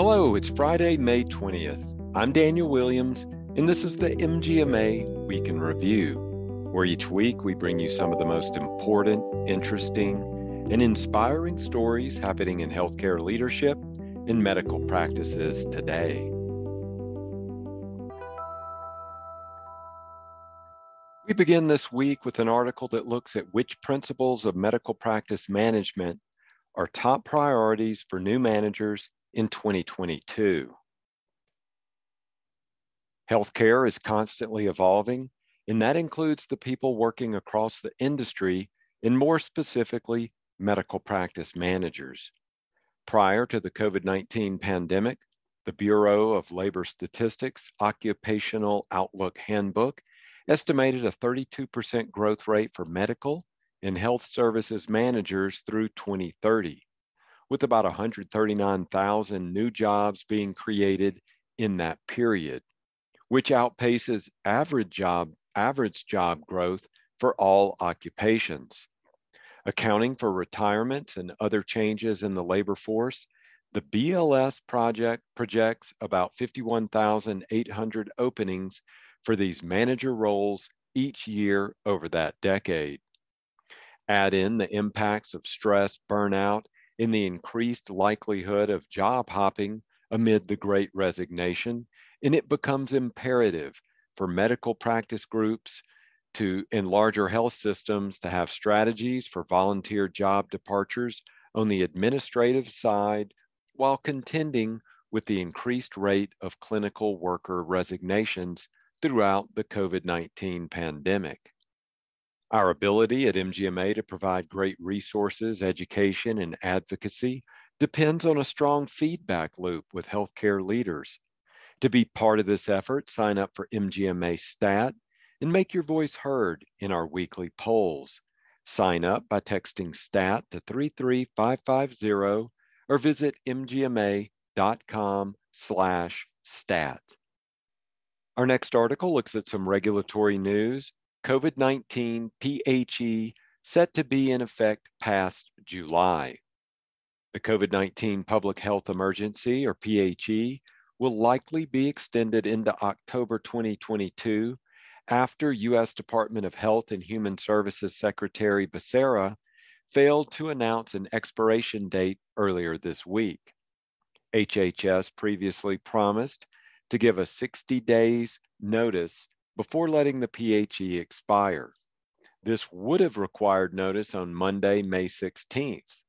Hello, it's Friday, May 20th. I'm Daniel Williams, and this is the MGMA Week in Review, where each week we bring you some of the most important, interesting, and inspiring stories happening in healthcare leadership and medical practices today. We begin this week with an article that looks at which principles of medical practice management are top priorities for new managers in 2022. Healthcare is constantly evolving, and that includes the people working across the industry, and more specifically, medical practice managers. Prior to the COVID 19 pandemic, the Bureau of Labor Statistics Occupational Outlook Handbook estimated a 32% growth rate for medical and health services managers through 2030 with about 139,000 new jobs being created in that period, which outpaces average job, average job growth for all occupations. Accounting for retirements and other changes in the labor force, the BLS project projects about 51,800 openings for these manager roles each year over that decade. Add in the impacts of stress, burnout, in the increased likelihood of job hopping amid the great resignation, and it becomes imperative for medical practice groups to in larger health systems to have strategies for volunteer job departures on the administrative side while contending with the increased rate of clinical worker resignations throughout the COVID-19 pandemic. Our ability at MGMA to provide great resources, education, and advocacy depends on a strong feedback loop with healthcare leaders. To be part of this effort, sign up for MGMA Stat and make your voice heard in our weekly polls. Sign up by texting STAT to 33550 or visit mgma.com slash stat. Our next article looks at some regulatory news COVID 19 PHE set to be in effect past July. The COVID 19 public health emergency, or PHE, will likely be extended into October 2022 after U.S. Department of Health and Human Services Secretary Becerra failed to announce an expiration date earlier this week. HHS previously promised to give a 60 days notice before letting the PHE expire. This would have required notice on Monday, May 16th.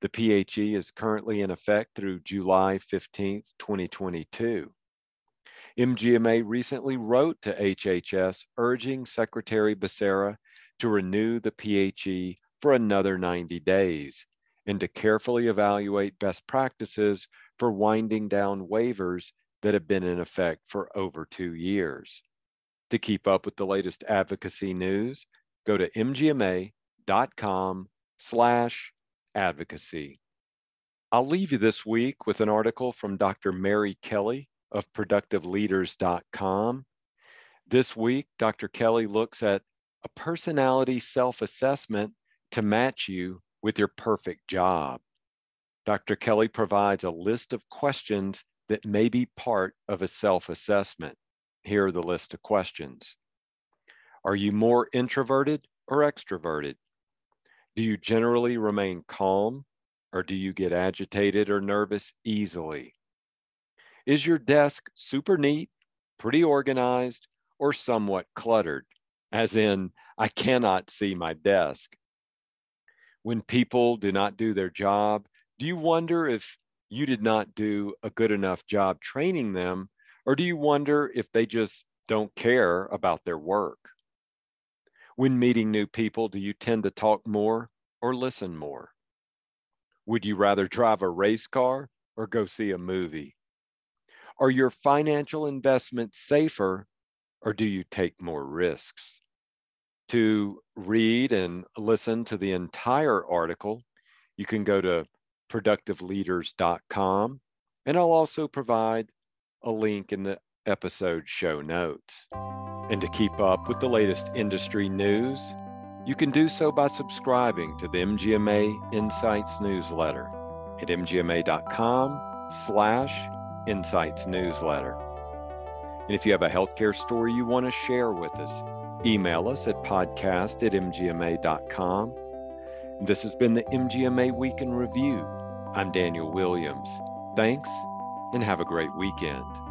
The PHE is currently in effect through July 15th, 2022. MGMA recently wrote to HHS urging Secretary Becerra to renew the PHE for another 90 days and to carefully evaluate best practices for winding down waivers that have been in effect for over two years. To keep up with the latest advocacy news, go to mgma.com slash advocacy. I'll leave you this week with an article from Dr. Mary Kelly of productiveleaders.com. This week, Dr. Kelly looks at a personality self-assessment to match you with your perfect job. Dr. Kelly provides a list of questions that may be part of a self-assessment. Here are the list of questions. Are you more introverted or extroverted? Do you generally remain calm or do you get agitated or nervous easily? Is your desk super neat, pretty organized, or somewhat cluttered? As in, I cannot see my desk. When people do not do their job, do you wonder if you did not do a good enough job training them or do you wonder if they just don't care about their work? When meeting new people, do you tend to talk more or listen more? Would you rather drive a race car or go see a movie? Are your financial investments safer or do you take more risks? To read and listen to the entire article, you can go to productiveleaders.com and I'll also provide a link in the episode show notes. And to keep up with the latest industry news, you can do so by subscribing to the MGMA Insights newsletter at mgma.com slash insights newsletter. And if you have a healthcare story you want to share with us, email us at podcast at mgma.com. This has been the MGMA Week in Review. I'm Daniel Williams. Thanks and have a great weekend.